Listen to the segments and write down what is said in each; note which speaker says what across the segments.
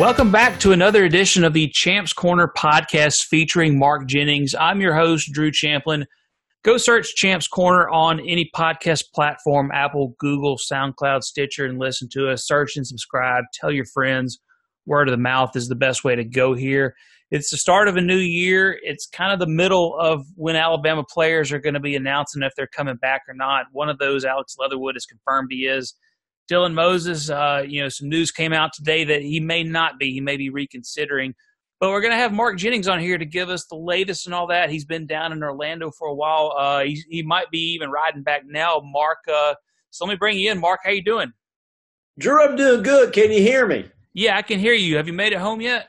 Speaker 1: Welcome back to another edition of the Champs Corner podcast featuring Mark Jennings. I'm your host, Drew Champlin. Go search Champs Corner on any podcast platform Apple, Google, SoundCloud, Stitcher, and listen to us. Search and subscribe. Tell your friends. Word of the mouth is the best way to go here. It's the start of a new year. It's kind of the middle of when Alabama players are going to be announcing if they're coming back or not. One of those, Alex Leatherwood, has confirmed he is. Dylan Moses, uh, you know, some news came out today that he may not be. He may be reconsidering. But we're going to have Mark Jennings on here to give us the latest and all that. He's been down in Orlando for a while. Uh, he, he might be even riding back now. Mark, uh, so let me bring you in. Mark, how you doing?
Speaker 2: Drew, I'm doing good. Can you hear me?
Speaker 1: Yeah, I can hear you. Have you made it home yet?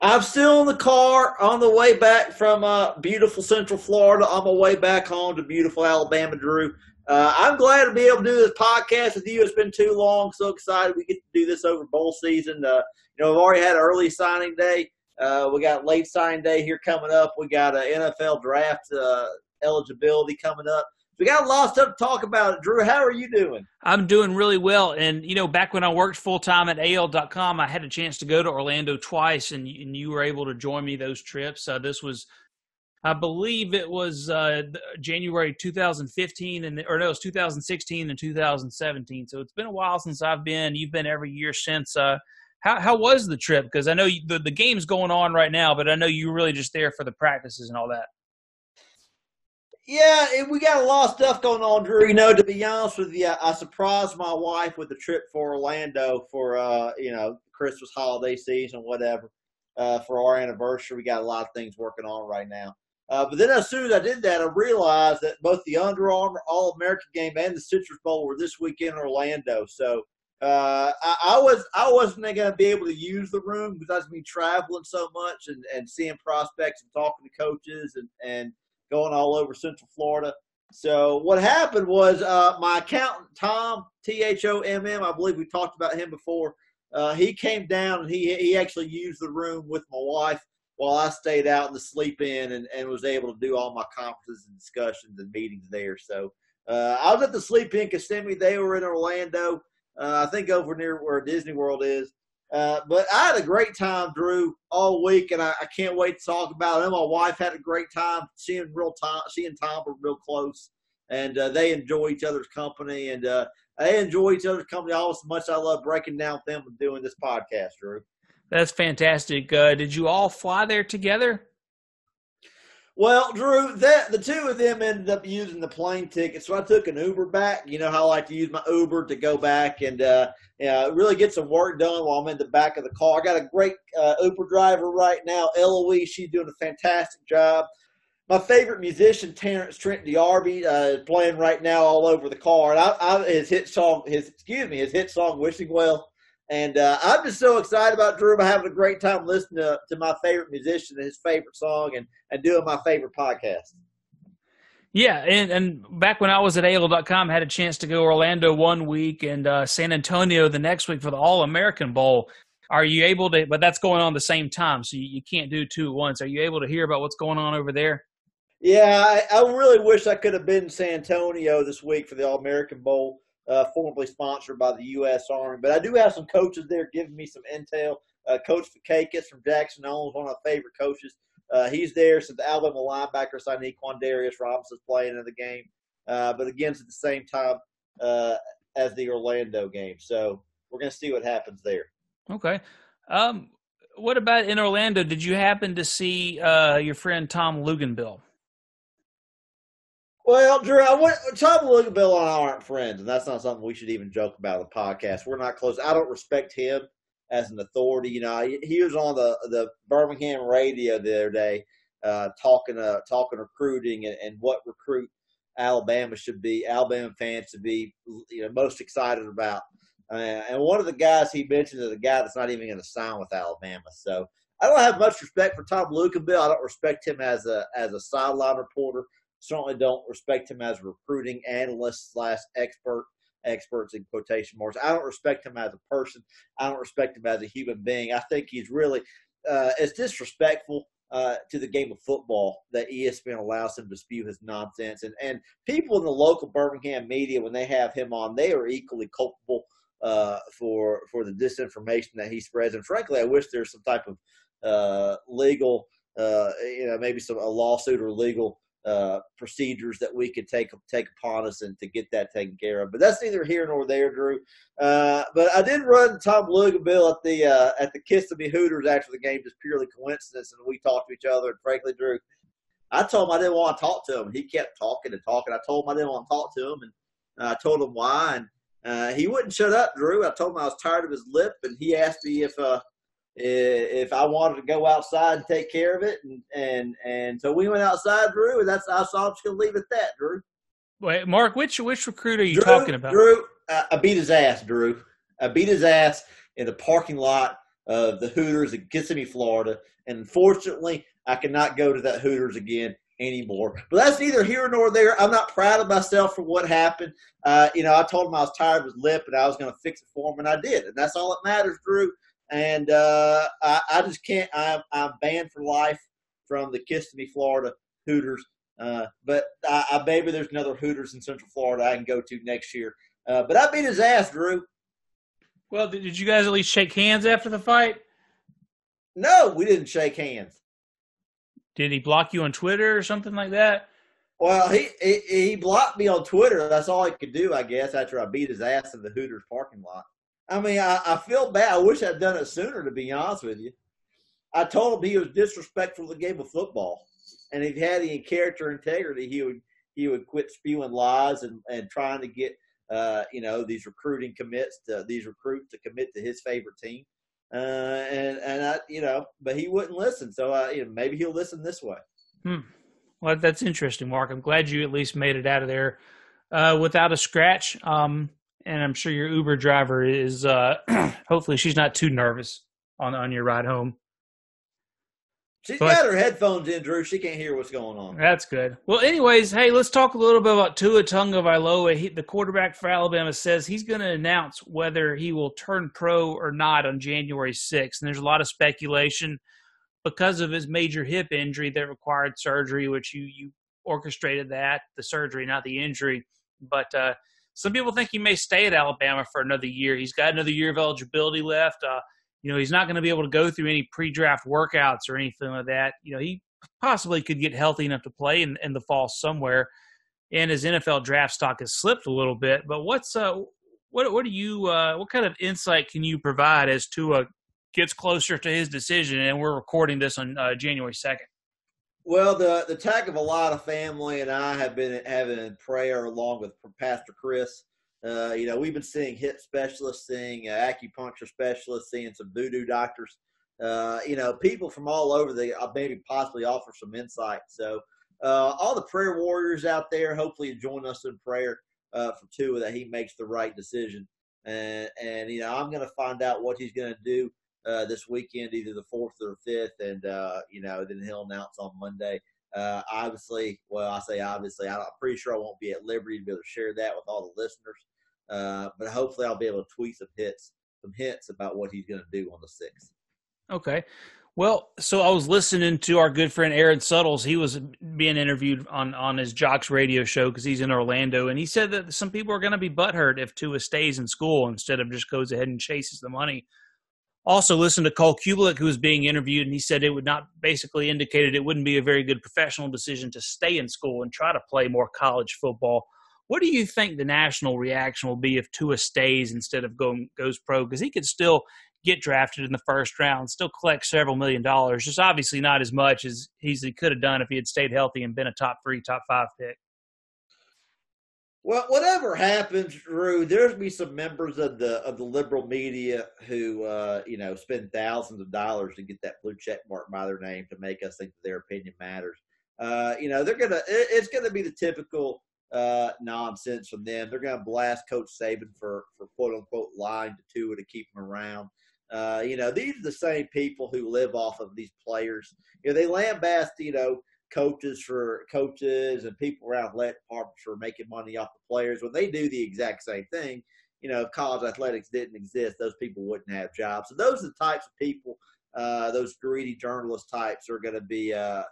Speaker 2: I'm still in the car on the way back from uh, beautiful Central Florida on my way back home to beautiful Alabama, Drew. Uh, I'm glad to be able to do this podcast with you. It's been too long. So excited we get to do this over bowl season. Uh, you know, we've already had early signing day. Uh, we got late signing day here coming up. We got an NFL draft uh, eligibility coming up. We got a lot of stuff to talk about. Drew, how are you doing?
Speaker 1: I'm doing really well. And, you know, back when I worked full time at AL.com, I had a chance to go to Orlando twice, and, and you were able to join me those trips. This was I believe it was uh, January 2015 and or no, it was 2016 and 2017. So it's been a while since I've been. You've been every year since. Uh, how how was the trip? Because I know you, the the game's going on right now, but I know you were really just there for the practices and all that.
Speaker 2: Yeah, we got a lot of stuff going on, Drew. You know, to be honest with you, I surprised my wife with the trip for Orlando for uh, you know Christmas holiday season, whatever. Uh, for our anniversary, we got a lot of things working on right now. Uh, but then as soon as I did that, I realized that both the Under Armour All American game and the Citrus Bowl were this weekend in Orlando. So uh, I, I, was I wasn't going to be able to use the room because I was be traveling so much and, and seeing prospects and talking to coaches and, and going all over Central Florida. So what happened was uh, my accountant Tom T H O M M. I believe we talked about him before. Uh, he came down and he he actually used the room with my wife while I stayed out in the sleep in and, and was able to do all my conferences and discussions and meetings there. So uh, I was at the sleep in Kissimmee. They were in Orlando, uh, I think over near where Disney World is. Uh, but I had a great time, Drew, all week, and I, I, can't wait to talk about it. And my wife had a great time. She and real Tom, she and Tom were real close, and uh, they enjoy each other's company, and uh, they enjoy each other's company almost as much I love breaking down with them and doing this podcast, Drew.
Speaker 1: That's fantastic. Uh, did you all fly there together?
Speaker 2: Well, Drew, that the two of them ended up using the plane ticket, so I took an Uber back. You know how I like to use my Uber to go back and uh, really get some work done while I'm in the back of the car. I got a great uh, Uber driver right now, Eloise. She's doing a fantastic job. My favorite musician, Terence Trent D'Arby, uh, is playing right now all over the car. And I, I, his hit song, his excuse me, his hit song, "Wishing Well." And uh, I'm just so excited about Drew. I'm having a great time listening to, to my favorite musician and his favorite song and, and doing my favorite podcast.
Speaker 1: Yeah, and, and back when I was at AL.com, I had a chance to go Orlando one week and uh, San Antonio the next week for the All American Bowl. Are you able to? But that's going on the same time, so you, you can't do two at once. Are you able to hear about what's going on over there?
Speaker 2: Yeah, I, I really wish I could have been in San Antonio this week for the All American Bowl uh, formerly sponsored by the U.S. Army. But I do have some coaches there giving me some intel. Uh, Coach Fakakis from Jackson Owens, one of my favorite coaches. Uh, he's there. So the Alabama linebacker signed Darius Robinson's playing in the game. Uh, but again, it's at the same time uh, as the Orlando game. So we're going to see what happens there.
Speaker 1: Okay. Um, what about in Orlando? Did you happen to see uh, your friend Tom Luginbill?
Speaker 2: Well, Drew, I went, Tom Bill and I aren't friends, and that's not something we should even joke about on the podcast. We're not close. I don't respect him as an authority. You know, he was on the the Birmingham radio the other day uh, talking uh, talking recruiting and, and, what recruit Alabama should be, Alabama fans should be, you know, most excited about. Uh, and one of the guys he mentioned is a guy that's not even going to sign with Alabama. So I don't have much respect for Tom Luginbill. I don't respect him as a as a sideline reporter certainly don't respect him as a recruiting analyst slash expert experts in quotation marks. I don't respect him as a person. I don't respect him as a human being. I think he's really uh, it's disrespectful uh, to the game of football that ESPN allows him to spew his nonsense. And and people in the local Birmingham media, when they have him on, they are equally culpable uh, for for the disinformation that he spreads. And frankly, I wish there's some type of uh, legal, uh, you know, maybe some a lawsuit or legal uh, procedures that we could take take upon us and to get that taken care of. But that's neither here nor there, Drew. Uh, but I did run Tom Luginbill at the uh, at the Kissimmee Hooters after the game, just purely coincidence, and we talked to each other. And frankly, Drew, I told him I didn't want to talk to him. He kept talking and talking. I told him I didn't want to talk to him, and I told him why, and uh, he wouldn't shut up, Drew. I told him I was tired of his lip, and he asked me if uh, if I wanted to go outside and take care of it, and and and so we went outside, Drew, and that's I saw I'm just gonna leave it at that, Drew.
Speaker 1: Wait, Mark, which which recruit are you
Speaker 2: Drew,
Speaker 1: talking about?
Speaker 2: Drew, I beat his ass, Drew. I beat his ass in the parking lot of the Hooters in Kissimmee, Florida, and unfortunately, I cannot go to that Hooters again anymore. But that's neither here nor there. I'm not proud of myself for what happened. Uh, you know, I told him I was tired of his lip and I was going to fix it for him, and I did. And that's all that matters, Drew. And uh, I, I, just can't. I'm, I'm, banned for life from the Kissimmee, Florida Hooters. Uh, but I, I, maybe there's another Hooters in Central Florida I can go to next year. Uh, but I beat his ass, Drew.
Speaker 1: Well, did you guys at least shake hands after the fight?
Speaker 2: No, we didn't shake hands.
Speaker 1: Did he block you on Twitter or something like that?
Speaker 2: Well, he, he, he blocked me on Twitter. That's all he could do, I guess, after I beat his ass in the Hooters parking lot. I mean, I, I feel bad. I wish I'd done it sooner, to be honest with you. I told him he was disrespectful to the game of football, and if he had any character integrity, he would he would quit spewing lies and, and trying to get uh, you know these recruiting commits to these recruits to commit to his favorite team. Uh, and and I, you know, but he wouldn't listen. So uh, you know, maybe he'll listen this way.
Speaker 1: Hmm. Well, that's interesting, Mark. I'm glad you at least made it out of there uh, without a scratch. Um, and I'm sure your Uber driver is. Uh, hopefully, she's not too nervous on on your ride home.
Speaker 2: She's but, got her headphones in, Drew. She can't hear what's going on.
Speaker 1: That's good. Well, anyways, hey, let's talk a little bit about Tua Tagovailoa. He, the quarterback for Alabama says he's going to announce whether he will turn pro or not on January 6th. And there's a lot of speculation because of his major hip injury that required surgery, which you you orchestrated that the surgery, not the injury. But uh, some people think he may stay at Alabama for another year. He's got another year of eligibility left. Uh, you know, he's not going to be able to go through any pre-draft workouts or anything like that. You know, he possibly could get healthy enough to play in, in the fall somewhere. And his NFL draft stock has slipped a little bit. But what's uh, what what do you uh, what kind of insight can you provide as to a gets closer to his decision? And we're recording this on uh, January second.
Speaker 2: Well, the the Tagovailoa family and I have been having prayer along with Pastor Chris uh, you know, we've been seeing hip specialists, seeing uh, acupuncture specialists, seeing some voodoo doctors. Uh, you know, people from all over the uh, maybe possibly offer some insight. So, uh, all the prayer warriors out there, hopefully, join us in prayer uh, for Tua that he makes the right decision. And, and you know, I'm going to find out what he's going to do this weekend, either the fourth or fifth, and you know, then he'll announce on Monday. Uh, obviously, well, I say obviously, I'm pretty sure I won't be at liberty to be able to share that with all the listeners. Uh, but hopefully, I'll be able to tweet some hits, some hints about what he's going to do on the sixth.
Speaker 1: Okay. Well, so I was listening to our good friend Aaron Suttles. He was being interviewed on on his Jocks radio show because he's in Orlando, and he said that some people are going to be butthurt if Tua stays in school instead of just goes ahead and chases the money. Also, listen to Cole Cubelic, who was being interviewed, and he said it would not basically indicated it wouldn't be a very good professional decision to stay in school and try to play more college football. What do you think the national reaction will be if Tua stays instead of going goes pro? Because he could still get drafted in the first round, still collect several million dollars. Just obviously not as much as he could have done if he had stayed healthy and been a top three, top five pick.
Speaker 2: Well, whatever happens, Drew, there's be some members of the of the liberal media who uh, you know spend thousands of dollars to get that blue check mark by their name to make us think that their opinion matters. Uh, you know, they're gonna it's gonna be the typical uh, nonsense from them. They're to blast Coach Saban for for quote unquote lying to Tua to keep him around. Uh, you know, these are the same people who live off of these players. You know, they lambast you know coaches for coaches and people around athletic departments for making money off the players when they do the exact same thing. You know, if college athletics didn't exist, those people wouldn't have jobs. So those are the types of people, uh, those greedy journalist types, are going to be uh,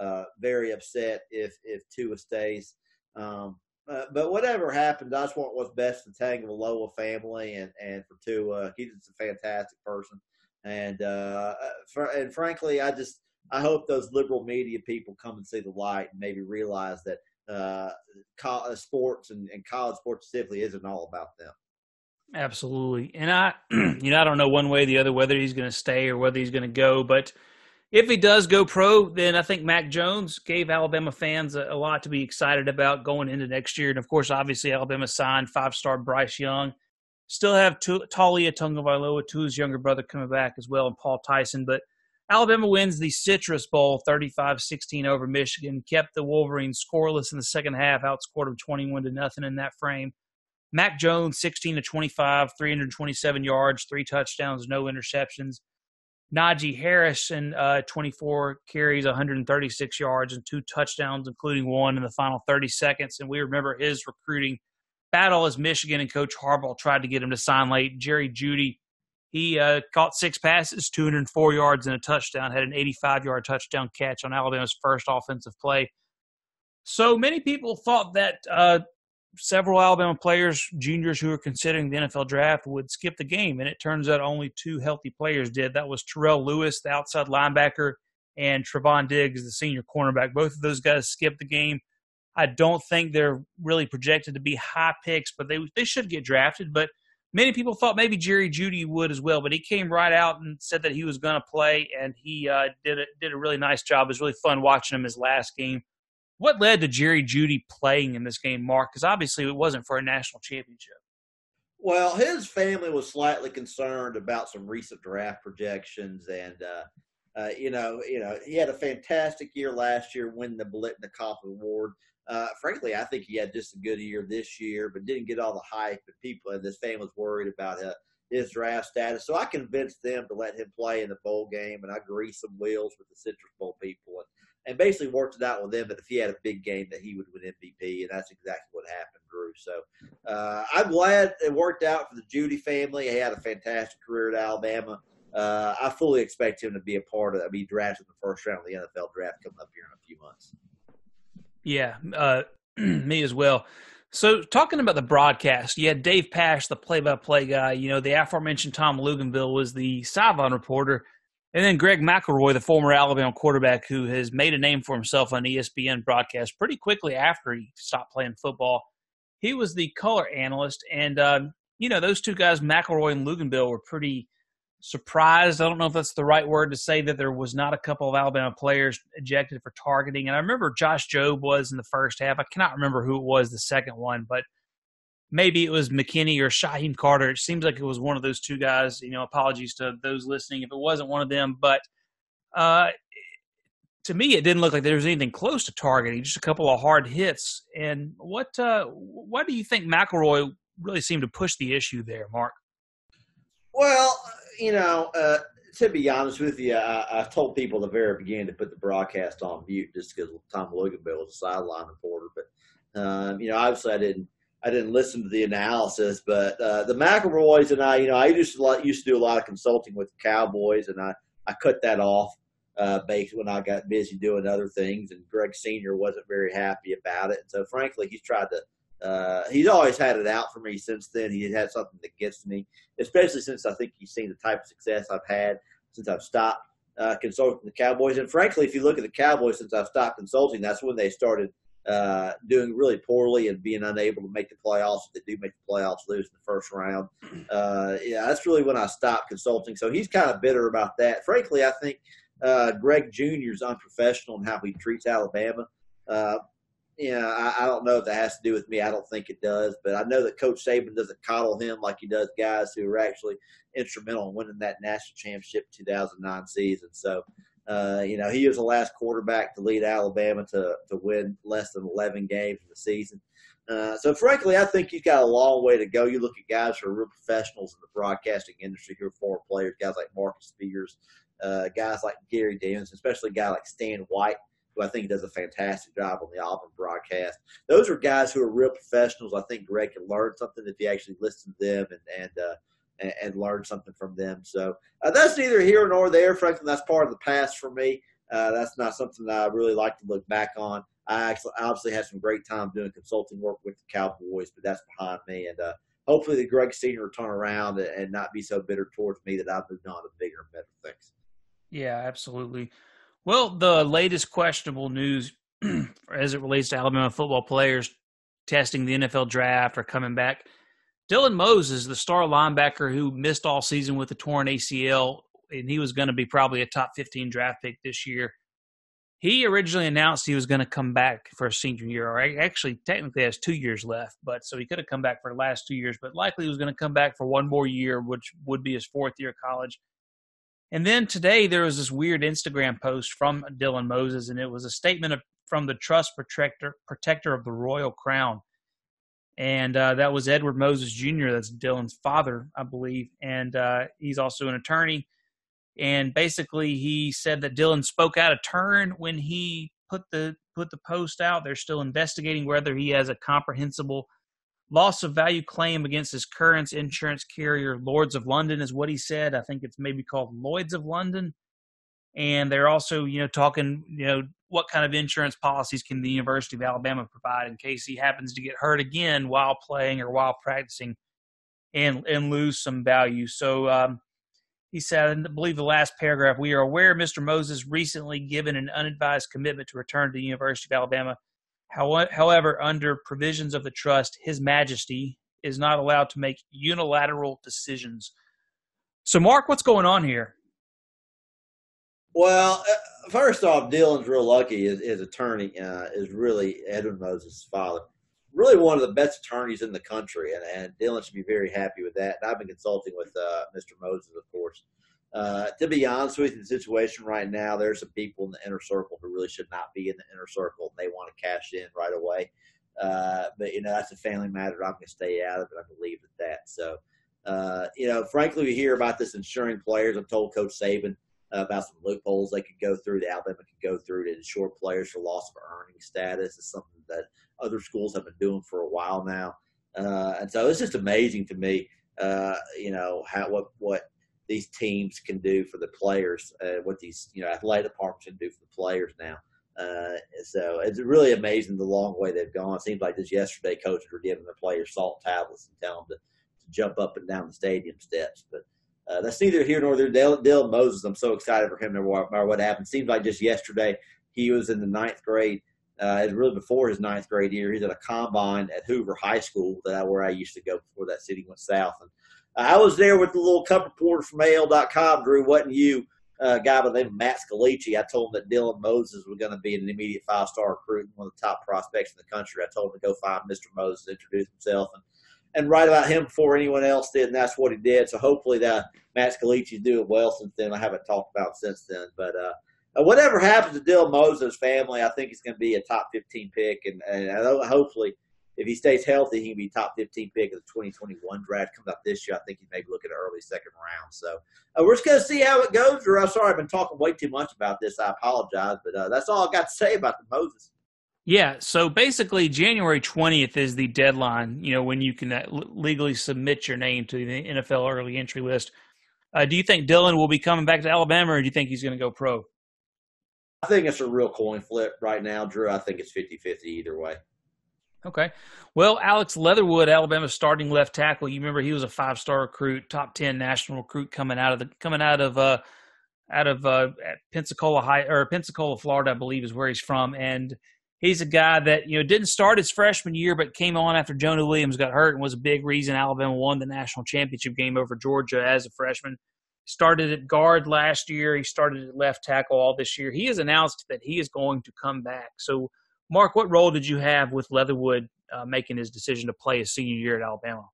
Speaker 2: uh, very upset if if Tua stays. Um, uh, but whatever happens, I just want what's best for the Tagovailoa family and and for Tua. He's just a fantastic person, and uh, for, and frankly, I just I hope those liberal media people come and see the light and maybe realize that uh, college, sports and, and college sports specifically isn't all about them.
Speaker 1: Absolutely, and I, you know, I don't know one way or the other whether he's going to stay or whether he's going to go, but if he does go pro, then I think Mac Jones gave Alabama fans a, a, lot to be excited about going into next year. And of course, obviously, Alabama signed five star Bryce Young. Still have Taulia Tagovailoa, Tua's younger brother, coming back as well, and Paul Tyson. But Alabama wins the Citrus Bowl 35 16 over Michigan, kept the Wolverines scoreless in the second half, outscored them 21 to nothing in that frame. Mac Jones, 16 to 25, 327 yards, three touchdowns, no interceptions. Najee Harrison, uh, 24 carries, 136 yards, and two touchdowns, including one in the final 30 seconds. And we remember his recruiting battle as Michigan and Coach Harbaugh tried to get him to sign late. Jerry Jeudy, he uh, caught six passes, 204 yards, and a touchdown, had an 85 yard touchdown catch on Alabama's first offensive play. So many people thought that uh, several Alabama players, juniors who were considering the NFL draft, would skip the game. And it turns out only two healthy players did. That was Terrell Lewis, the outside linebacker, and Trevon Diggs, the senior cornerback. Both of those guys skipped the game. I don't think they're really projected to be high picks, but they they should get drafted. But many people thought maybe Jerry Jeudy would as well. But he came right out and said that he was going to play, and he uh, did a, did a really nice job. It was really fun watching him his last game what led to Jerry Jeudy playing in this game, Mark? Because obviously it wasn't for a national championship.
Speaker 2: Well, his family was slightly concerned about some recent draft projections, and uh, uh, you know, you know, he had a fantastic year last year, winning the Biletnikoff Award. Uh, frankly, I think he had just a good year this year, but didn't get all the hype. And people and this family was worried about uh, his draft status. So I convinced them to let him play in the bowl game, and I greased some wheels with the Citrus Bowl people. And and basically worked it out with them that if he had a big game that he would win MVP, and that's exactly what happened, Drew. So uh, I'm glad it worked out for the Jeudy family. He had a fantastic career at Alabama. Uh, I fully expect him to be a part of, be drafted in the first round of the NFL draft coming up here in a few months.
Speaker 1: Yeah, uh, me as well. So, talking about the broadcast, you had Dave Pasch, the play-by-play guy. You know, the aforementioned Tom Luginbill was the sideline reporter. And then Greg McElroy, the former Alabama quarterback who has made a name for himself on ESPN broadcast pretty quickly after he stopped playing football. He was the color analyst. And, uh, you know, those two guys, McElroy and Luginbill, were pretty surprised. I don't know if that's the right word to say that there was not a couple of Alabama players ejected for targeting. And I remember Josh Jobe was in the first half. I cannot remember who it was the second one, but – maybe it was McKinney or Shyheim Carter. It seems like it was one of those two guys. You know, apologies to those listening if it wasn't one of them. But uh, to me, it didn't look like there was anything close to targeting. Just a couple of hard hits. And what uh, why do you think McElroy really seemed to push the issue there, Mark?
Speaker 2: Well, you know. Uh, to be honest with you, I, I told people the very beginning to put the broadcast on mute just because Tom Luginbill was a sideline reporter. But um, you know, obviously, I didn't I didn't listen to the analysis, but uh, the McElroys and I, you know, I used to used to do a lot of consulting with the Cowboys, and I I cut that off uh, based when I got busy doing other things, and Greg Senior wasn't very happy about it. And so, frankly, he's tried to. Uh, he's always had it out for me since then. He had something that gets me, especially since I think he's seen the type of success I've had since I've stopped uh, consulting the Cowboys. And frankly, if you look at the Cowboys since I've stopped consulting, that's when they started uh, doing really poorly and being unable to make the playoffs. If they do make the playoffs, lose in the first round. Uh, yeah, that's really when I stopped consulting. So he's kind of bitter about that. Frankly, I think uh, Greg Jr. is unprofessional in how he treats Alabama. Uh, you know, I, I, don't know if that has to do with me. I don't think it does, but I know that Coach Saban doesn't coddle him like he does guys who are actually instrumental in winning that national championship 2009 season. So uh, you know, he was the last quarterback to lead Alabama to, to win less than 11 games in the season. Uh, so, frankly, I think he's got a long way to go. You look at guys who are real professionals in the broadcasting industry who are former players, guys like Marcus Spears, uh, guys like Gary Daniels, especially a guy like Stan White, who I think does a fantastic job on the Auburn broadcast. Those are guys who are real professionals. I think Greg can learn something if he actually listens to them and, and uh, and, and learn something from them. So uh, that's neither here nor there. Frankly, that's part of the past for me. Uh, that's not something that I really like to look back on. I actually obviously had some great time doing consulting work with the Cowboys, but that's behind me. And uh, hopefully the Greg Senior will turn around and not be so bitter towards me that I've moved on to bigger and better things.
Speaker 1: Yeah, absolutely. Well, the latest questionable news as it relates to Alabama football players testing the NFL draft or coming back. Dylan Moses, the star linebacker who missed all season with a torn ACL, and he was going to be probably a top 15 draft pick this year. He originally announced he was going to come back for a senior year, or actually, technically, has two years left. But so he could have come back for the last two years, but likely he was going to come back for one more year, which would be his fourth year of college. And then today there was this weird Instagram post from Dylan Moses, and it was a statement of, from the trust protector protector of the royal crown, and uh, that was Edward Moses Jr. That's Dylan's father, I believe, and uh, he's also an attorney. And basically, he said that Dylan spoke out of turn when he put the put the post out. They're still investigating whether he has a comprehensible loss of value claim against his current insurance carrier, Lords of London, is what he said. I think it's maybe called Lloyd's of London. And they're also, you know, talking, you know, what kind of insurance policies can the University of Alabama provide in case he happens to get hurt again while playing or while practicing and and lose some value. So um, he said, I believe the last paragraph, we are aware Mr. Moses recently given an unadvised commitment to return to the University of Alabama However, under provisions of the trust, His Majesty is not allowed to make unilateral decisions. So, Mark, what's going on here?
Speaker 2: Well, uh, first off, Dylan's real lucky. His, his attorney uh, is really Edwin Moses' father. Really one of the best attorneys in the country, and, and Dylan should be very happy with that. And I've been consulting with uh, Mr. Moses, of course. Uh, to be honest with you, the situation right now, there's some people in the inner circle who really should not be in the inner circle. and They want to cash in right away. Uh, but, you know, that's a family matter. I'm going to stay out of it. I believe at that. So, uh, you know, frankly, we hear about this insuring players. I've told Coach Saban uh, about some loopholes they could go through, the Alabama could go through to insure players for loss of earning status. It's something that other schools have been doing for a while now. Uh, and so it's just amazing to me, uh, you know, how what what these teams can do for the players, uh, what these you know athletic departments can do for the players now. Uh, so it's really amazing the long way they've gone. It seems like just yesterday, coaches were giving their players salt tablets and telling them to, to jump up and down the stadium steps. But uh, that's neither here nor there. Dylan, Dylan Moses, I'm so excited for him no matter what happened. Seems like just yesterday he was in the ninth grade. Uh, really before his ninth grade year, he's at a combine at Hoover High School, that where I used to go before that city went south. And I was there with the little cup reporter from AL.com, Drew. Wasn't you? Uh, guy by the name of Matt Scalici. I told him that Dylan Moses was going to be an immediate five star recruit and one of the top prospects in the country. I told him to go find Mr. Moses, introduce himself, and, and write about him before anyone else did, and that's what he did. So hopefully that Matt Scalici's doing well since then. I haven't talked about since then, but uh, uh, whatever happens to Dylan Moses' family, I think he's going to be a top 15 pick, and, and hopefully – if he stays healthy, he can be top 15 pick of the 2021 draft. Comes up this year, I think he may look at an early second round. So uh, we're just going to see how it goes. Or I'm sorry, I've been talking way too much about this. I apologize, but uh, that's all I got to say about the Moses.
Speaker 1: Yeah, so basically, January 20th is the deadline. You know when you can uh, legally submit your name to the NFL early entry list. Uh, do you think Dylan will be coming back to Alabama, or do you think he's going to go pro?
Speaker 2: I think it's a real coin flip right now, Drew. I think it's 50 50 either way.
Speaker 1: Okay. Well, Alex Leatherwood, Alabama's starting left tackle. You remember he was a five star recruit, top ten national recruit coming out of the coming out of uh out of uh Pensacola High or Pensacola, Florida, I believe is where he's from. And he's a guy that, you know, didn't start his freshman year, but came on after Jonah Williams got hurt and was a big reason Alabama won the national championship game over Georgia as a freshman. Started at guard last year. He started at left tackle all this year. He has announced that he is going to come back. So Mark, what role did you have with Leatherwood uh, making his decision to play his senior year at Alabama?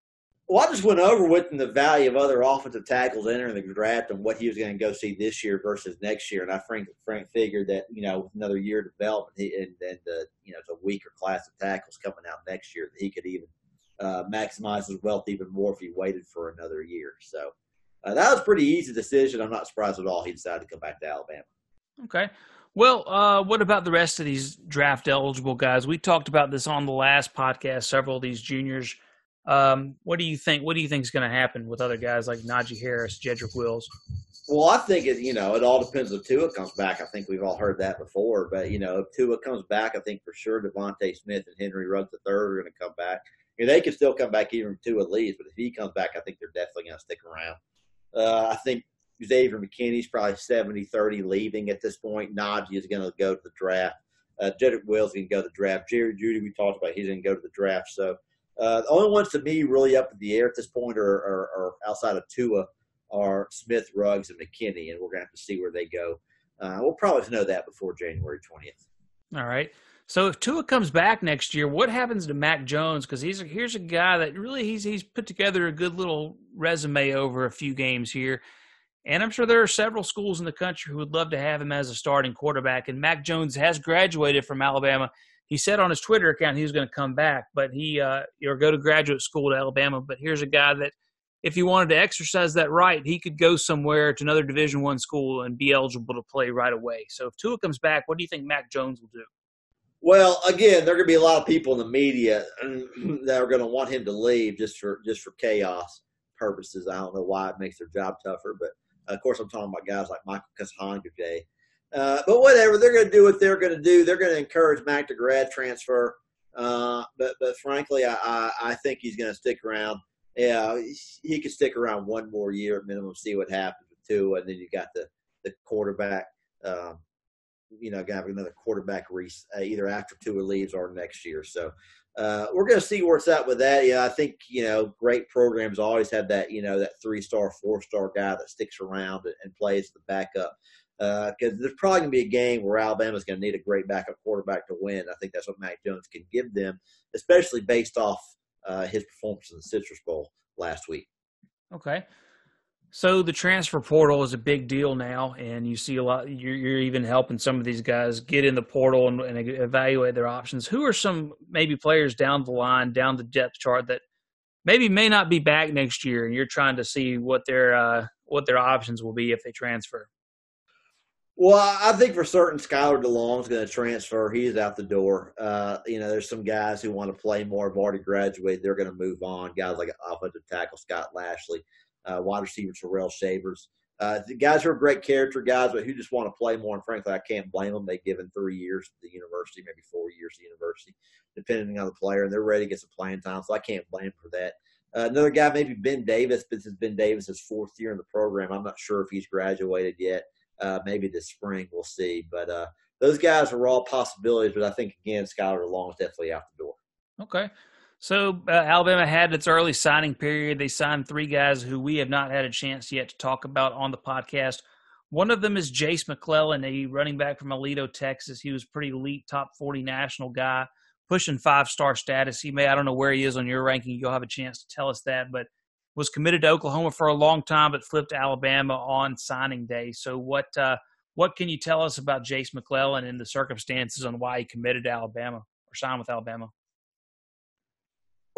Speaker 2: Well, I just went over with him the value of other offensive tackles entering the draft and what he was going to go see this year versus next year. And I frank, frank figured that you know with another year of development he, and, and uh, you know it's a weaker class of tackles coming out next year that he could even uh, maximize his wealth even more if he waited for another year. So uh, that was a pretty easy decision. I'm not surprised at all he decided to come back to Alabama.
Speaker 1: Okay. Well, uh, what about the rest of these draft eligible guys? We talked about this on the last podcast. Several of these juniors Um, what do you think? What do you think is going to happen with other guys like Najee Harris, Jedrick Wills?
Speaker 2: Well, I think it. You know, it all depends if Tua comes back. I think we've all heard that before, but you know, if Tua comes back, I think for sure DeVonta Smith and Henry Ruggs III are going to come back. And they can still come back even if Tua leaves, but if he comes back, I think they're definitely going to stick around. Uh, I think Xavier McKinney's probably 70-30 leaving at this point. Najee is going to go to the draft. Uh, Jedrick Wills going to go to the draft. Jerry Jeudy, we talked about, he's going to go to the draft. So uh, the only ones to me really up in the air at this point are, are, are outside of Tua are Smith, Ruggs, and McKinney, and we're going to have to see where they go. Uh, we'll probably know that before January 20th.
Speaker 1: All right. So if Tua comes back next year, what happens to Mac Jones? Because he's here's a guy that really he's he's put together a good little resume over a few games here, and I'm sure there are several schools in the country who would love to have him as a starting quarterback. And Mac Jones has graduated from Alabama. He said on his Twitter account he was going to come back, but he uh, or go to graduate school to Alabama. But here's a guy that if he wanted to exercise that right, he could go somewhere to another Division One school and be eligible to play right away. So if Tua comes back, what do you think Mac Jones will do?
Speaker 2: Well, again, there are going to be a lot of people in the media that are going to want him to leave just for just for chaos purposes. I don't know why it makes their job tougher, but of course, I'm talking about guys like Michael Casahonga. Uh, but whatever, they're going to do what they're going to do. They're going to encourage Mac to grad transfer. Uh, but but frankly, I, I, I think he's going to stick around. Yeah, he could stick around one more year at minimum, see what happens with Tua, and then you got the the quarterback. Um, you know, have another quarterback race uh, either after Tua leaves or next year. So uh, we're going to see where it's at with that. Yeah, I think you know, great programs always have that you know that three star, four star guy that sticks around and, plays the backup. Because uh, there's probably going to be a game where Alabama's going to need a great backup quarterback to win. I think that's what Mac Jones can give them, especially based off uh, his performance in the Citrus Bowl last week.
Speaker 1: Okay. So the transfer portal is a big deal now, and you see a lot. You're, you're even helping some of these guys get in the portal and, and, evaluate their options. Who are some maybe players down the line, down the depth chart that maybe may not be back next year, and you're trying to see what their uh, what their options will be if they transfer?
Speaker 2: Well, I think for certain, Skyler DeLong is going to transfer. He's out the door. Uh, you know, there's some guys who want to play more, have already graduated. They're going to move on. Guys like offensive tackle Scott Lashley uh, wide receiver Terrell Shavers. Uh, the guys are great character guys, but who just want to play more. And frankly, I can't blame them. They've given three years at the university, maybe four years at the university, depending on the player, and they're ready to get some playing time. So I can't blame them for that. Uh, another guy, maybe Ben Davis. But this is Ben Davis's fourth year in the program. I'm not sure if he's graduated yet. Uh, maybe this spring, we'll see. But uh, those guys are all possibilities. But I think again, Skyler Long is definitely out the door.
Speaker 1: Okay. So uh, Alabama had its early signing period. They signed three guys who we have not had a chance yet to talk about on the podcast. One of them is Jase McClellan, a running back from Aledo, Texas. He was pretty elite, top 40 national guy, pushing five star status. He may, I don't know where he is on your ranking. You'll have a chance to tell us that, but was committed to Oklahoma for a long time, but flipped to Alabama on signing day. So what, uh, what can you tell us about Jase McClellan and the circumstances on why he committed to Alabama or signed with Alabama?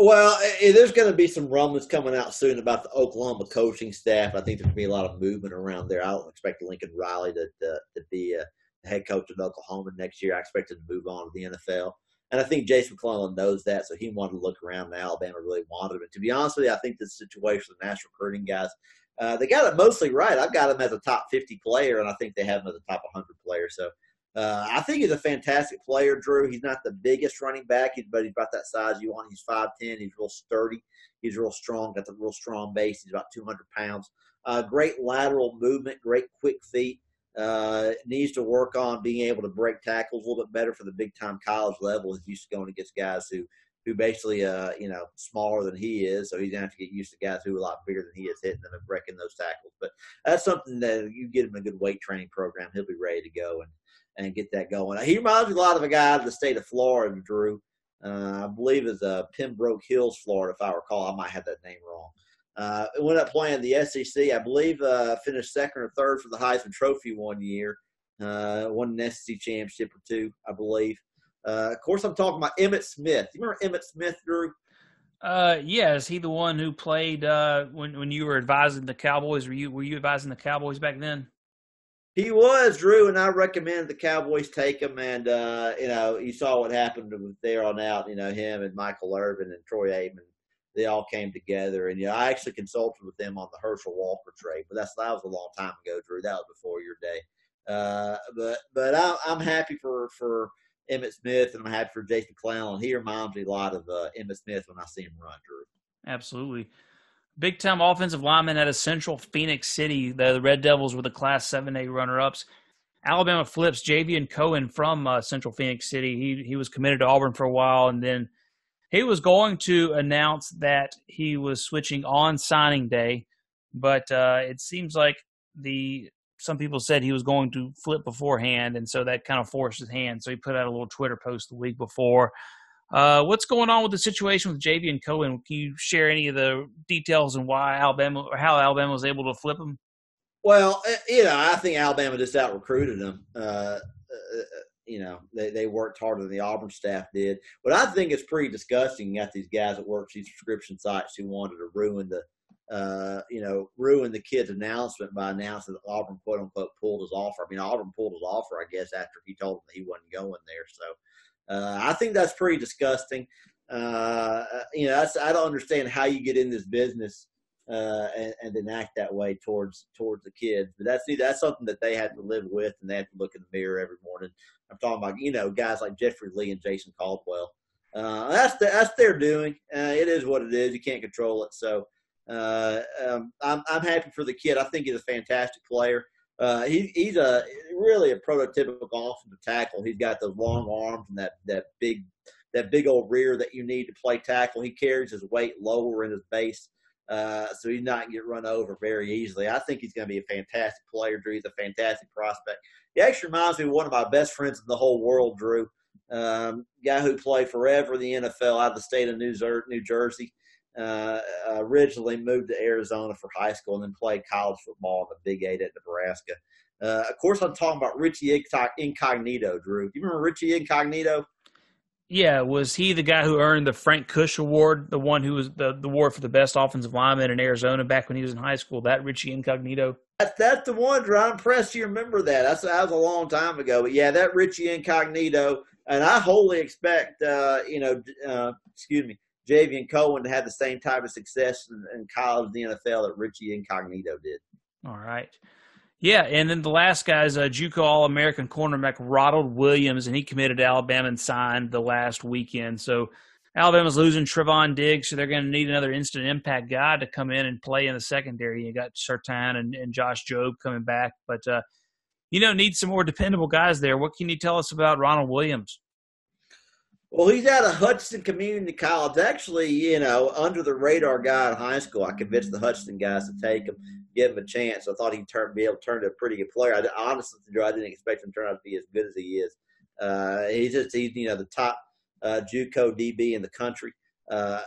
Speaker 2: Well, there's going to be some rumblings coming out soon about the Oklahoma coaching staff. I think there's going to be a lot of movement around there. I don't expect Lincoln Riley to to, to be a head coach of Oklahoma next year. I expect him to move on to the NFL. And I think Jason McClellan knows that, so he wanted to look around. And Alabama really wanted him. And to be honest with you, I think this situation the national recruiting guys, uh, they got it mostly right. I've got him as a top 50 player, and I think they have him as a top 100 player. So uh, I think he's a fantastic player, Drew. He's not the biggest running back, but he's about that size you want. He's 5'10. He's real sturdy. He's real strong, got the real strong base. He's about 200 pounds. Uh, great lateral movement, great quick feet. Uh, needs to work on being able to break tackles a little bit better for the big time college level. He's used to going against guys who who basically uh you know smaller than he is, so he's gonna have to get used to guys who are a lot bigger than he is hitting them and breaking those tackles. But that's something that you get him a good weight training program, he'll be ready to go. And and get that going. He reminds me a lot of a guy out of the state of Florida, Drew. Uh, I believe it's uh, Pembroke Hills, Florida, if I recall. I might have that name wrong. Uh, went up playing the SEC. I believe uh, finished second or third for the Heisman Trophy one year. Uh, won an SEC championship or two, I believe. Uh, of course, I'm talking about Emmitt Smith. You remember Emmitt Smith, Drew?
Speaker 1: Uh, yeah, is he the one who played uh, when when you were advising the Cowboys? Were you were you advising the Cowboys back then?
Speaker 2: He was Drew, and I recommend the Cowboys take him. And uh, you know, you saw what happened there on out. You know, him and Michael Irvin and Troy Aikman they all came together. And yeah, I actually consulted with them on the Herschel Walker trade, but that's that was a long time ago, Drew. That was before your day. Uh, but but I, I'm happy for for Emmitt Smith, and I'm happy for Jason McClellan. He reminds me a lot of uh, Emmitt Smith when I see him run, Drew.
Speaker 1: Absolutely. Big time offensive lineman at a Central Phoenix City. The, the Red Devils were the Class 7A runner ups. Alabama flips Javion Cohen from uh, Central Phoenix City. He he was committed to Auburn for a while, and then he was going to announce that he was switching on signing day, but uh, it seems like the some people said he was going to flip beforehand, and so that kind of forced his hand. So he put out a little Twitter post the week before. Uh, what's going on with the situation with Javion Cohen? Can you share any of the details and why Alabama or how Alabama was able to flip them?
Speaker 2: Well, eh, you know, I think Alabama just out recruited him. Uh, uh, uh, you know, they, they worked harder than the Auburn staff did. But I think it's pretty disgusting. You got these guys that work these subscription sites who wanted to ruin the, uh, you know, ruin the kid's announcement by announcing that Auburn quote unquote pulled his offer. I mean, Auburn pulled his offer, I guess, after he told them he wasn't going there. So uh, I think that's pretty disgusting. Uh, you know, I don't understand how you get in this business uh, and, and, then act that way towards towards the kids. But that's that's something that they have to live with, and they have to look in the mirror every morning. I'm talking about you know guys like Jeffrey Lee and Jason Caldwell. Uh, that's the, that's their doing. Uh, it is what it is. You can't control it. So uh, um, I'm I'm happy for the kid. I think he's a fantastic player. Uh, he, he's a really a prototypical offensive tackle. He's got those long arms and that that big that big old rear that you need to play tackle. He carries his weight lower in his base. Uh, so he's not get run over very easily. I think he's going to be a fantastic player, Drew. He's a fantastic prospect. He actually reminds me of one of my best friends in the whole world, Drew. Um, guy who played forever in the NFL out of the state of New, New Jersey. Uh, originally moved to Arizona for high school and then played college football in the Big Eight at Nebraska. Uh, of course, I'm talking about Richie Incognito, Drew. Do you remember Richie Incognito?
Speaker 1: Yeah, was he the guy who earned the Frank Kush Award, the one who was the, the award for the best offensive lineman in Arizona back when he was in high school? That Richie Incognito.
Speaker 2: That's, that's the one, Drew. I'm impressed you remember that. That's that was a long time ago, but yeah, that Richie Incognito, and I wholly expect, uh, you know, uh, excuse me, Javion Cohen have the same type of success in, in college, the NFL that Richie Incognito did.
Speaker 1: All right. Yeah, and then the last guy is a JUCO All American cornerback Ronald Williams, and he committed to Alabama and signed the last weekend. So Alabama's losing Trevon Diggs, so they're going to need another instant impact guy to come in and play in the secondary. You got Surtain and, and Josh Jobe coming back, but uh, you know need some more dependable guys there. What can you tell us about Ronald Williams?
Speaker 2: Well, he's out of Hutchinson Community College. Actually, you know, under the radar guy in high school. I convinced the Hutchinson guys to take him give him a chance. I thought he'd turn, be able to turn to a pretty good player. I, honestly, I didn't expect him to turn out to be as good as he is. Uh, he's just he's you know the top uh, JUCO DB in the country. Uh,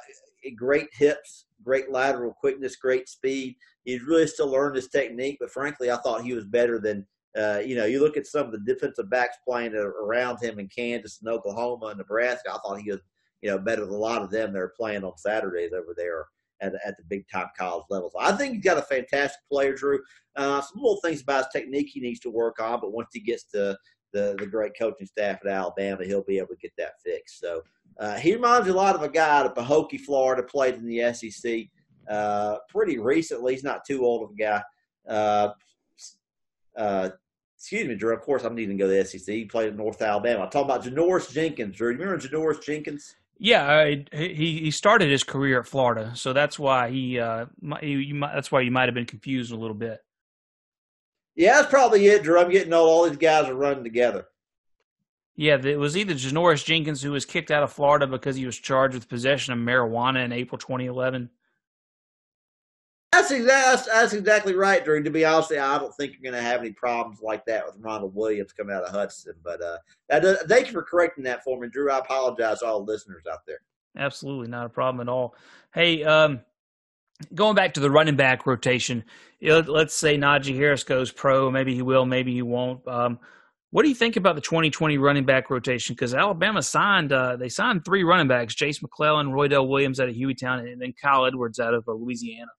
Speaker 2: great hips, great lateral quickness, great speed. He's really still learning his technique, but frankly, I thought he was better than. Uh, you know, you look at some of the defensive backs playing around him in Kansas and Oklahoma and Nebraska. I thought he was, you know, better than a lot of them that are playing on Saturdays over there at, at the big time college level. So I think he's got a fantastic player, Drew. Uh, some little things about his technique he needs to work on, but once he gets to the, the great coaching staff at Alabama, he'll be able to get that fixed. So uh, he reminds me a lot of a guy of Pahokee, Florida, played in the SEC uh, pretty recently. He's not too old of a guy. Uh, uh, excuse me, Drew. Of course, I'm needing to go to the SEC. He played at North Alabama. I'm talking about Janoris Jenkins, Drew. You remember Janoris Jenkins?
Speaker 1: Yeah, I, he he started his career at Florida, so that's why he, uh, he you might, that's why you might have been confused a little bit.
Speaker 2: Yeah, that's probably it, Drew. I'm getting all all these guys are running together.
Speaker 1: Yeah, it was either Janoris Jenkins who was kicked out of Florida because he was charged with possession of marijuana in April 2011.
Speaker 2: That's exactly that's exactly right, Drew. To be honest, I don't think you're going to have any problems like that with Ronald Williams coming out of Hudson. But uh, thank you for correcting that for me, Drew. I apologize to all listeners out there.
Speaker 1: Absolutely, not a problem at all. Hey, um, going back to the running back rotation, let's say Najee Harris goes pro. Maybe he will, maybe he won't. Um, what do you think about the 2020 running back rotation? Because Alabama signed uh, they signed three running backs: Jase McClellan, Roydell Williams out of Hueytown, and then Kyle Edwards out of uh, Louisiana.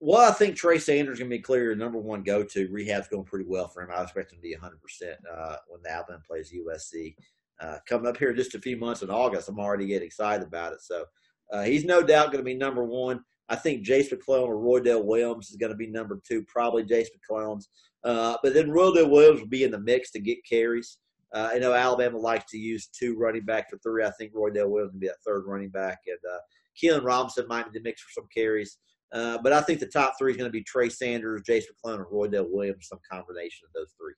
Speaker 2: Well, I think Trey Sanders is going to be clear number one go to. Rehab's going pretty well for him. I expect him to be 100% uh, when the Alabama plays USC. Uh, coming up here just a few months in August, I'm already getting excited about it. So Uh, he's no doubt going to be number one. I think Jase McClellan or Roydell Williams is going to be number two, probably Jase McClellan's. Uh, but then Roydell Williams will be in the mix to get carries. Uh, I know Alabama likes to use two running back for three. I think Roydell Williams will be that third running back. And uh, Keilan Robinson might be the mix for some carries. Uh, but I think the top three is going to be Trey Sanders, Jase McClellan, and Roydell Williams, some combination of those three.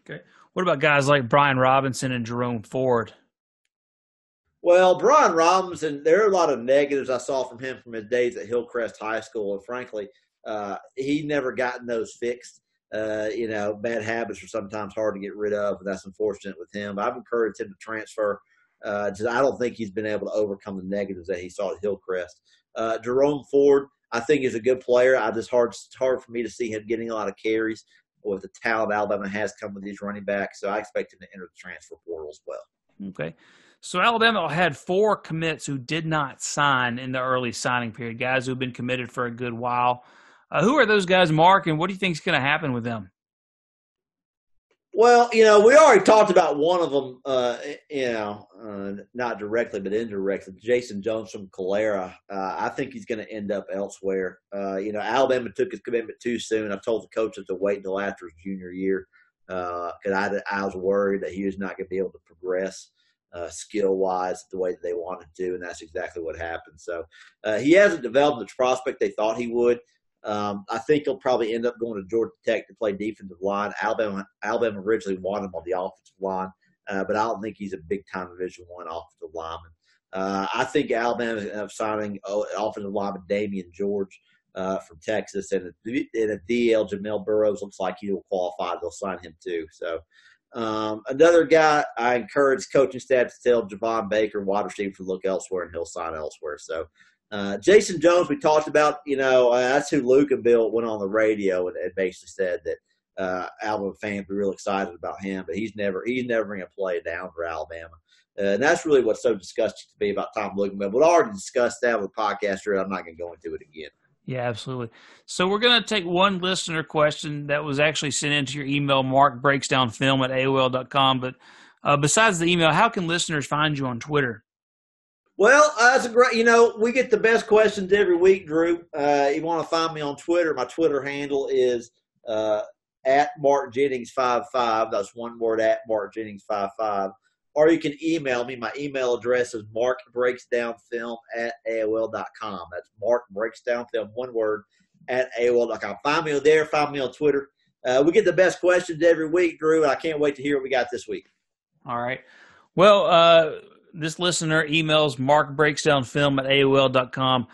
Speaker 1: Okay. What about guys like Brian Robinson and Jerome Ford?
Speaker 2: Well, Brian Robinson, there are a lot of negatives I saw from him from his days at Hillcrest High School, and frankly, uh, he never gotten those fixed. Uh, you know, bad habits are sometimes hard to get rid of, and that's unfortunate with him. But I've encouraged him to transfer. Uh, I don't think he's been able to overcome the negatives that he saw at Hillcrest. Uh, Jerome Ford, I think, is a good player. I just hard it's hard for me to see him getting a lot of carries with the talent Alabama has come with these running backs. So I expect him to enter the transfer portal as well.
Speaker 1: Okay. So Alabama had four commits who did not sign in the early signing period, guys who've been committed for a good while. Uh, who are those guys, Mark, and what do you think is going to happen with them?
Speaker 2: Well, you know, we already talked about one of them, uh, you know, uh, not directly but indirectly. Jason Jones from Calera. Uh, I think he's going to end up elsewhere. Uh, you know, Alabama took his commitment too soon. I told the coaches to wait until after his junior year because uh, I, I was worried that he was not going to be able to progress uh, skill wise the way that they wanted to, and that's exactly what happened. So he hasn't developed the prospect they thought he would. Um, I think he'll probably end up going to Georgia Tech to play defensive line. Alabama Alabama originally wanted him on the offensive line, uh, but I don't think he's a big time Division One offensive lineman. Uh, I think Alabama is up signing uh, offensive lineman Damieon George uh, from Texas, and a, and DL Jamil Burroughs looks like he will qualify. They'll sign him too. So um, another guy I encourage coaching staff to tell Javon Baker, wide receiver, to look elsewhere, and he'll sign elsewhere. So, uh, Jason Jones, we talked about, you know, uh, that's who Lukenbill went on the radio and, and basically said that uh, Alabama fans were real excited about him, but he's never he's never going to play down for Alabama. Uh, and that's really what's so disgusting to me about Tom Lukenbill. But I already discussed that with the podcast, I'm not going to go into it again.
Speaker 1: Yeah, absolutely. So we're going to take one listener question that was actually sent into your email, Mark breaks down film at AOL.com. But uh, besides the email, how can listeners find you on Twitter?
Speaker 2: Well, uh, that's a great. You know, we get the best questions every week, Drew. Uh, you want to find me on Twitter? My Twitter handle is uh, at Mark Jennings five five. That's one word at Mark Jennings five five or you can email me. My email address is markbreaksdownfilm at AOL.com. That's markbreaksdownfilm, one word, at AOL.com. Find me there. Find me on Twitter. Uh, we get the best questions every week, Drew. And I can't wait to hear what we got this week.
Speaker 1: All right. Well, uh, this listener emails markbreaksdownfilm at AOL.com.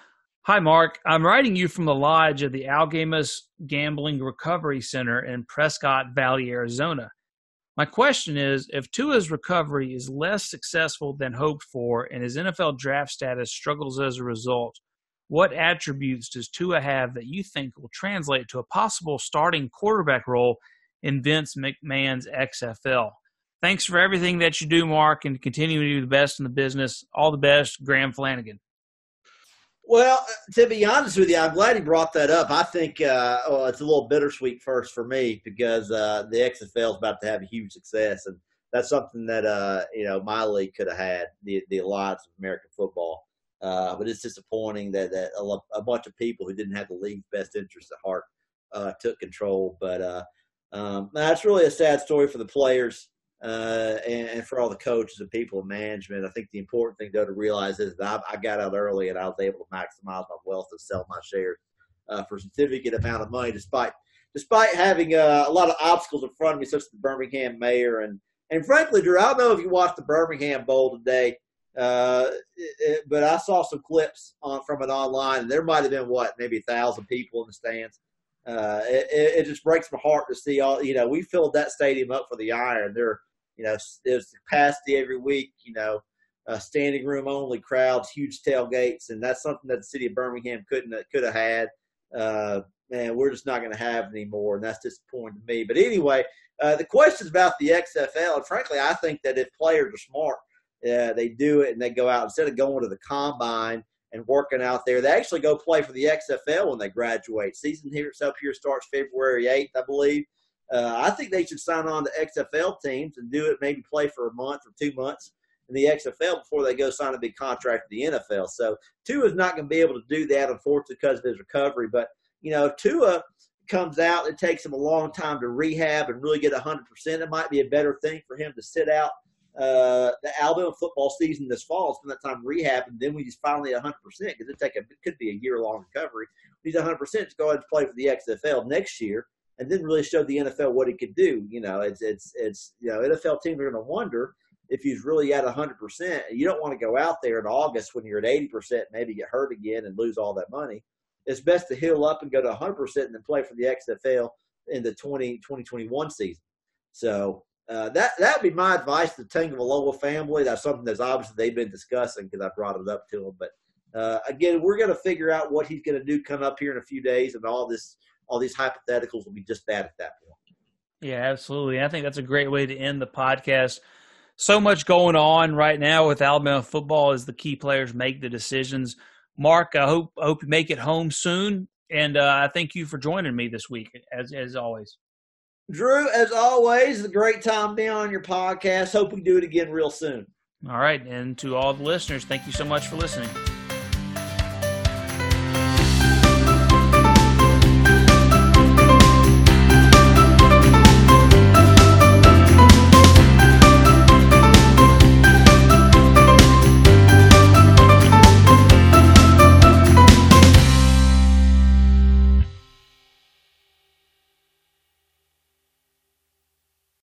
Speaker 1: Hi, Mark. I'm writing you from the lodge of the Algamus Gambling Recovery Center in Prescott Valley, Arizona. My question is if Tua's recovery is less successful than hoped for and his NFL draft status struggles as a result, what attributes does Tua have that you think will translate to a possible starting quarterback role in Vince McMahon's XFL? Thanks for everything that you do, Mark, and continuing to do the best in the business. All the best, Graham Flanagan.
Speaker 2: Well, to be honest with you, I'm glad he brought that up. I think uh, well, it's a little bittersweet first for me because uh, the XFL is about to have a huge success, and that's something that uh, you know my league could have had the the Alliance of American Football. Uh, but it's disappointing that, that a, a, bunch of people who didn't have the league's best interest at heart uh, took control. But uh, um, that's really a sad story for the players uh, and, and, for all the coaches and people in management. I think the important thing though to realize is that I, I got out early and I was able to maximize my wealth and sell my shares uh, for a significant amount of money, despite despite having uh, a lot of obstacles in front of me, such as the Birmingham mayor and and frankly, Drew, I don't know if you watched the Birmingham Bowl today. Uh, it, but I saw some clips on from it online, and there might have been what maybe a thousand people in the stands. Uh, it, it, just breaks my heart to see all. You know, we filled that stadium up for the Iron. There you know, there's capacity every week. You know, uh, standing room only crowds, huge tailgates, and that's something that the city of Birmingham couldn't could have had. Uh, man, we're just not going to have anymore, and that's disappointing to me. But anyway, uh, the questions about the XFL, and frankly, I think that if players are smart, uh, they do it and they go out instead of going to the combine and working out there. They actually go play for the XFL when they graduate. Season here, up here starts February 8th, I believe. Uh, I think they should sign on to XFL teams and do it, maybe play for a month or two months, in the XFL before they go sign a big contract in the NFL. So Tua is not going to be able to do that, unfortunately, because of his recovery. But you know, Tua comes out, it takes him a long time to rehab and really get 100%. It might be a better thing for him to sit out uh, the Alabama football season this fall, spend that time rehab, and then we just finally 100% because it it could be a year long recovery. He's 100% to go ahead and play for the XFL next year, and then really show the NFL what he could do. You know, it's it's it's you know NFL teams are going to wonder if he's really at 100%. You don't want to go out there in August when you're at 80%, maybe get hurt again and lose all that money. It's best to heal up and go to 100% and then play for the XFL in the 20, 2021 season. So uh, that that would be my advice to the Tagovailoa family. That's something that's obviously they've been discussing because I brought it up to them. But uh, again, we're going to figure out what he's going to do come up here in a few days, and all this all these hypotheticals will be just that at that point.
Speaker 1: Yeah, absolutely. I think that's a great way to end the podcast. So much going on right now with Alabama football as the key players make the decisions. Mark, I hope hope you make it home soon, and uh, I thank you for joining me this week, as as always.
Speaker 2: Drew, as always, a great time being on your podcast. Hope we do it again real soon.
Speaker 1: All right. And to all the listeners, thank you so much for listening.